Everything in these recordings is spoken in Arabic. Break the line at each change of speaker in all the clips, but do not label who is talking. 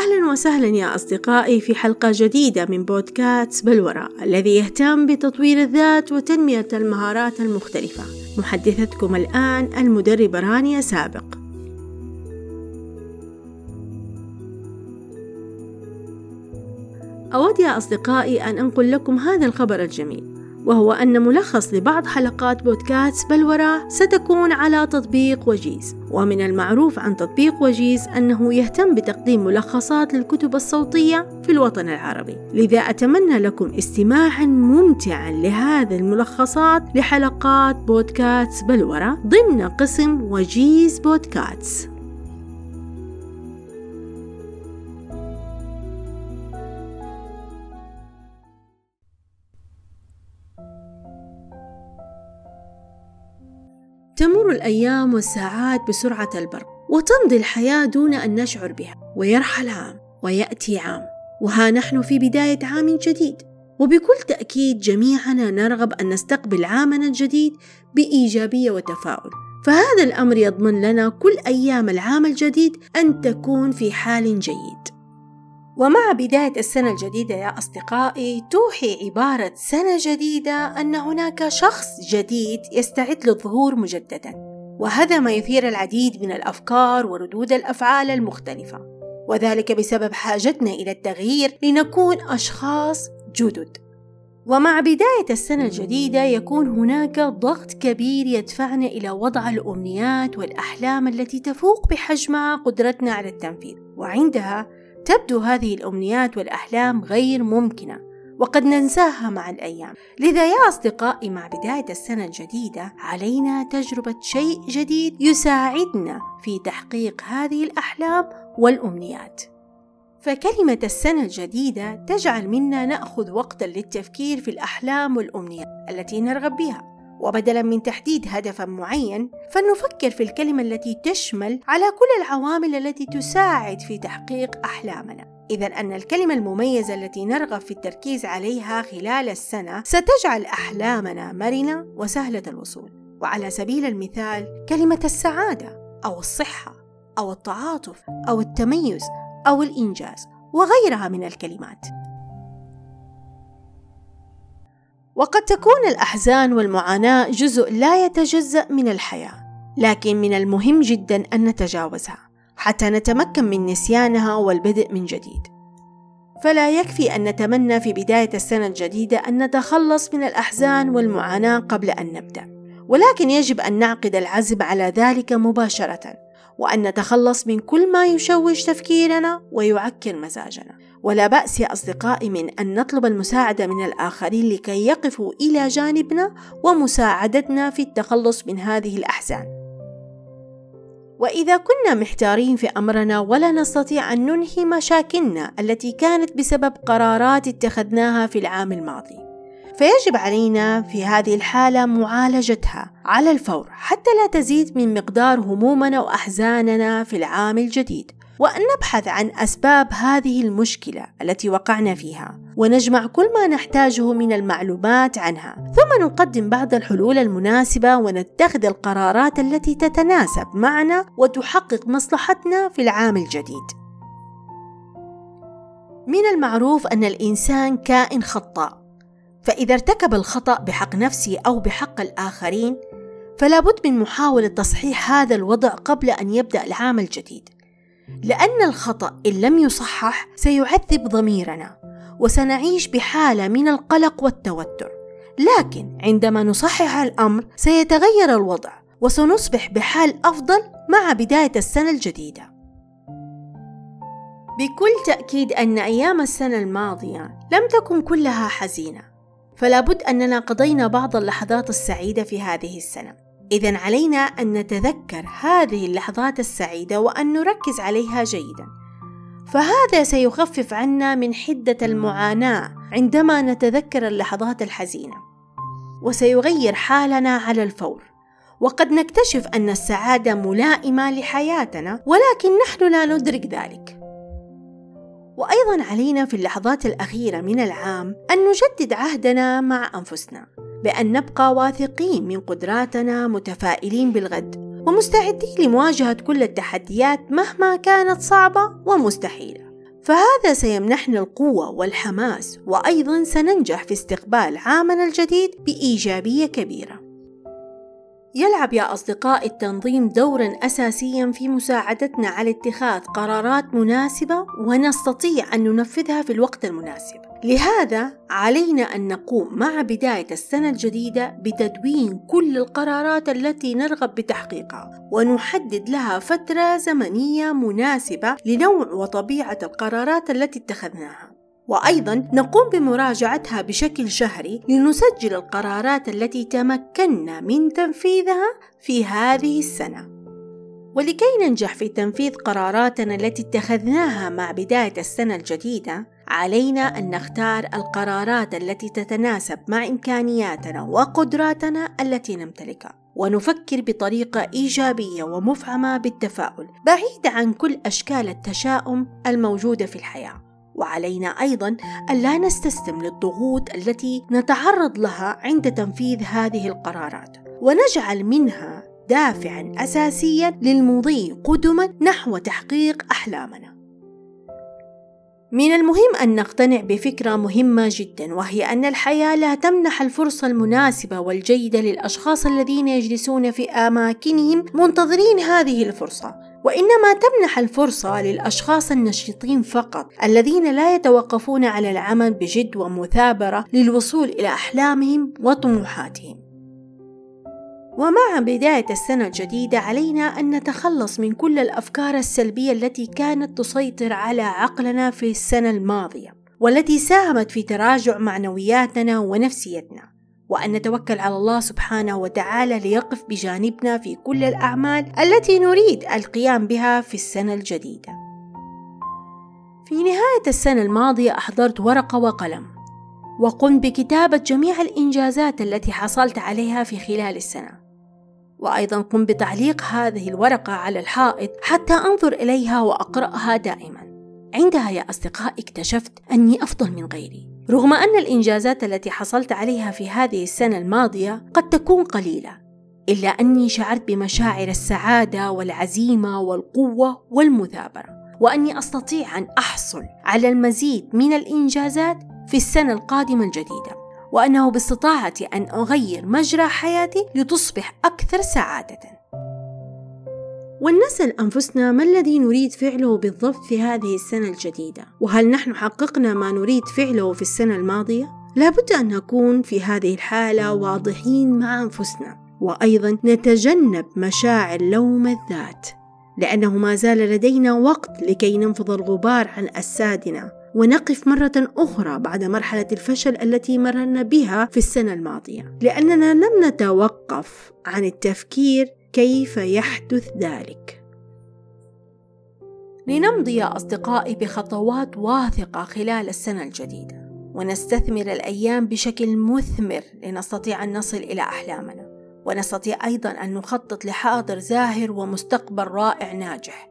أهلا وسهلا يا أصدقائي في حلقة جديدة من بودكاست بالوراء الذي يهتم بتطوير الذات وتنمية المهارات المختلفة. محدثتكم الآن المدربة رانيا سابق. أود يا أصدقائي أن أنقل لكم هذا الخبر الجميل. وهو أن ملخص لبعض حلقات بودكاست بلورة ستكون على تطبيق وجيز. ومن المعروف عن تطبيق وجيز أنه يهتم بتقديم ملخصات للكتب الصوتية في الوطن العربي. لذا أتمنى لكم استماعا ممتعا لهذه الملخصات لحلقات بودكاست بلورة ضمن قسم وجيز بودكاست. تمر الأيام والساعات بسرعة البرق وتمضي الحياة دون أن نشعر بها. ويرحل عام ويأتي عام. وها نحن في بداية عام جديد. وبكل تأكيد جميعنا نرغب أن نستقبل عامنا الجديد بإيجابية وتفاؤل. فهذا الأمر يضمن لنا كل أيام العام الجديد أن تكون في حال جيد. ومع بداية السنة الجديدة يا أصدقائي توحي عبارة سنة جديدة أن هناك شخص جديد يستعد للظهور مجددا وهذا ما يثير العديد من الأفكار وردود الأفعال المختلفة. وذلك بسبب حاجتنا إلى التغيير لنكون أشخاص جدد. ومع بداية السنة الجديدة يكون هناك ضغط كبير يدفعنا إلى وضع الأمنيات والأحلام التي تفوق بحجمها قدرتنا على التنفيذ. وعندها تبدو هذه الأمنيات والأحلام غير ممكنة وقد ننساها مع الأيام. لذا يا أصدقائي مع بداية السنة الجديدة علينا تجربة شيء جديد يساعدنا في تحقيق هذه الأحلام والأمنيات. فكلمة السنة الجديدة تجعل منا نأخذ وقتا للتفكير في الأحلام والأمنيات التي نرغب بها. وبدلا من تحديد هدف معين فلنفكر في الكلمة التي تشمل على كل العوامل التي تساعد في تحقيق أحلامنا. إذا أن الكلمة المميزة التي نرغب في التركيز عليها خلال السنة ستجعل أحلامنا مرنة وسهلة الوصول. وعلى سبيل المثال كلمة السعادة أو الصحة أو التعاطف أو التميز أو الإنجاز وغيرها من الكلمات. وقد تكون الأحزان والمعاناة جزء لا يتجزأ من الحياة، لكن من المهم جدا أن نتجاوزها حتى نتمكن من نسيانها والبدء من جديد. فلا يكفي أن نتمنى في بداية السنة الجديدة أن نتخلص من الأحزان والمعاناة قبل أن نبدأ، ولكن يجب أن نعقد العزم على ذلك مباشرة، وأن نتخلص من كل ما يشوش تفكيرنا ويعكر مزاجنا. ولا بأس يا أصدقائي من أن نطلب المساعدة من الآخرين لكي يقفوا إلى جانبنا ومساعدتنا في التخلص من هذه الأحزان. وإذا كنا محتارين في أمرنا ولا نستطيع أن ننهي مشاكلنا التي كانت بسبب قرارات اتخذناها في العام الماضي، فيجب علينا في هذه الحالة معالجتها على الفور حتى لا تزيد من مقدار همومنا وأحزاننا في العام الجديد. وأن نبحث عن أسباب هذه المشكلة التي وقعنا فيها ونجمع كل ما نحتاجه من المعلومات عنها. ثم نقدم بعض الحلول المناسبة ونتخذ القرارات التي تتناسب معنا وتحقق مصلحتنا في العام الجديد. من المعروف أن الإنسان كائن خطاء. فإذا ارتكب الخطأ بحق نفسه أو بحق الآخرين فلا بد من محاولة تصحيح هذا الوضع قبل أن يبدأ العام الجديد. لأن الخطأ إن لم يصحح سيعذب ضميرنا وسنعيش بحالة من القلق والتوتر. لكن عندما نصحح الأمر سيتغير الوضع وسنصبح بحال أفضل مع بداية السنة الجديدة. بكل تأكيد أن أيام السنة الماضية لم تكن كلها حزينة فلا بد أننا قضينا بعض اللحظات السعيدة في هذه السنة. إذا علينا أن نتذكر هذه اللحظات السعيدة وأن نركز عليها جيدا. فهذا سيخفف عنا من حدة المعاناة عندما نتذكر اللحظات الحزينة، وسيغير حالنا على الفور. وقد نكتشف أن السعادة ملائمة لحياتنا ولكن نحن لا ندرك ذلك. وأيضا علينا في اللحظات الأخيرة من العام أن نجدد عهدنا مع أنفسنا بأن نبقى واثقين من قدراتنا متفائلين بالغد ومستعدين لمواجهة كل التحديات مهما كانت صعبة ومستحيلة فهذا سيمنحنا القوة والحماس وأيضا سننجح في استقبال عامنا الجديد بإيجابية كبيرة. يلعب يا أصدقاء التنظيم دورا أساسيا في مساعدتنا على اتخاذ قرارات مناسبة ونستطيع أن ننفذها في الوقت المناسب. لهذا علينا أن نقوم مع بداية السنة الجديدة بتدوين كل القرارات التي نرغب بتحقيقها ونحدد لها فترة زمنية مناسبة لنوع وطبيعة القرارات التي اتخذناها وأيضا نقوم بمراجعتها بشكل شهري لنسجل القرارات التي تمكنا من تنفيذها في هذه السنة. ولكي ننجح في تنفيذ قراراتنا التي اتخذناها مع بداية السنة الجديدة علينا أن نختار القرارات التي تتناسب مع إمكانياتنا وقدراتنا التي نمتلكها. ونفكر بطريقة إيجابية ومفعمة بالتفاؤل بعيد عن كل أشكال التشاؤم الموجودة في الحياة. وعلينا أيضا ألا نستسلم للضغوط التي نتعرض لها عند تنفيذ هذه القرارات ونجعل منها دافعا أساسيا للمضي قدما نحو تحقيق أحلامنا. من المهم أن نقتنع بفكرة مهمة جدا وهي أن الحياة لا تمنح الفرصة المناسبة والجيدة للأشخاص الذين يجلسون في أماكنهم منتظرين هذه الفرصة. وإنما تمنح الفرصة للأشخاص النشيطين فقط الذين لا يتوقفون على العمل بجد ومثابرة للوصول إلى أحلامهم وطموحاتهم. ومع بداية السنة الجديدة علينا أن نتخلص من كل الأفكار السلبية التي كانت تسيطر على عقلنا في السنة الماضية والتي ساهمت في تراجع معنوياتنا ونفسيتنا. وأن نتوكل على الله سبحانه وتعالى ليقف بجانبنا في كل الأعمال التي نريد القيام بها في السنة الجديدة. في نهاية السنة الماضية أحضرت ورقة وقلم وقمت بكتابة جميع الإنجازات التي حصلت عليها في خلال السنة. وأيضا قم بتعليق هذه الورقة على الحائط حتى أنظر إليها وأقرأها دائما عندها يا أصدقائي اكتشفت أني أفضل من غيري رغم أن الإنجازات التي حصلت عليها في هذه السنة الماضية قد تكون قليلة إلا أني شعرت بمشاعر السعادة والعزيمة والقوة والمثابرة وأني أستطيع أن أحصل على المزيد من الإنجازات في السنة القادمة الجديدة وأنه باستطاعتي أن أغير مجرى حياتي لتصبح أكثر سعادة. ولنسأل أنفسنا ما الذي نريد فعله بالضبط في هذه السنة الجديدة؟ وهل نحن حققنا ما نريد فعله في السنة الماضية؟ لابد أن نكون في هذه الحالة واضحين مع أنفسنا، وأيضا نتجنب مشاعر لوم الذات، لأنه ما زال لدينا وقت لكي ننفض الغبار عن أجسادنا ونقف مرة أخرى بعد مرحلة الفشل التي مررنا بها في السنة الماضية، لأننا لم نتوقف عن التفكير كيف يحدث ذلك. لنمضي يا أصدقائي بخطوات واثقة خلال السنة الجديدة، ونستثمر الأيام بشكل مثمر لنستطيع أن نصل إلى أحلامنا، ونستطيع أيضا أن نخطط لحاضر زاهر ومستقبل رائع ناجح.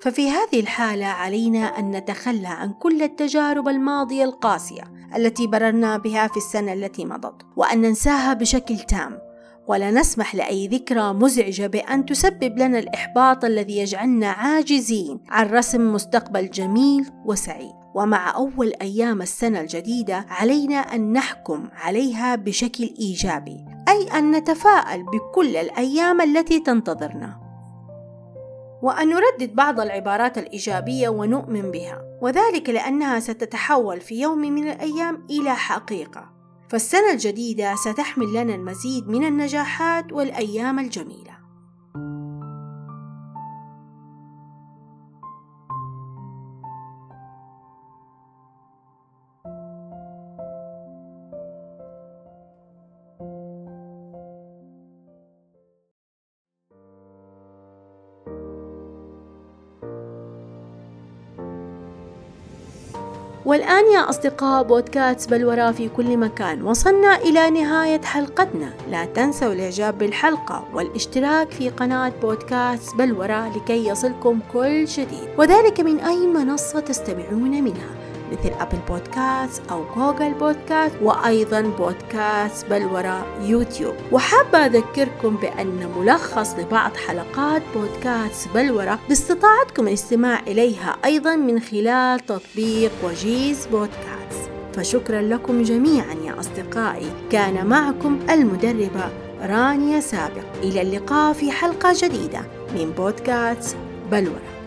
ففي هذه الحالة علينا أن نتخلى عن كل التجارب الماضية القاسية التي بررنا بها في السنة التي مضت وأن ننساها بشكل تام ولا نسمح لأي ذكرى مزعجة بأن تسبب لنا الإحباط الذي يجعلنا عاجزين عن رسم مستقبل جميل وسعيد. ومع أول أيام السنة الجديدة علينا أن نحكم عليها بشكل إيجابي أي أن نتفائل بكل الأيام التي تنتظرنا. وأن نردد بعض العبارات الإيجابية ونؤمن بها وذلك لأنها ستتحول في يوم من الأيام إلى حقيقة. فالسنة الجديدة ستحمل لنا المزيد من النجاحات والأيام الجميلة. والآن يا أصدقاء بودكاست بلورة في كل مكان وصلنا إلى نهاية حلقتنا. لا تنسوا الإعجاب بالحلقة والاشتراك في قناة بودكاست بلورة لكي يصلكم كل جديد وذلك من أي منصة تستمعون منها. مثل أبل بودكاست أو جوجل بودكاست وأيضا بودكاست بلورة يوتيوب. وحابة أذكركم بأن ملخص لبعض حلقات بودكاست بلورة باستطاعتكم الاستماع إليها أيضا من خلال تطبيق وجيز بودكاست. فشكرا لكم جميعا يا أصدقائي. كان معكم المدربة رانيا سابق. إلى اللقاء في حلقة جديدة من بودكاست بلورة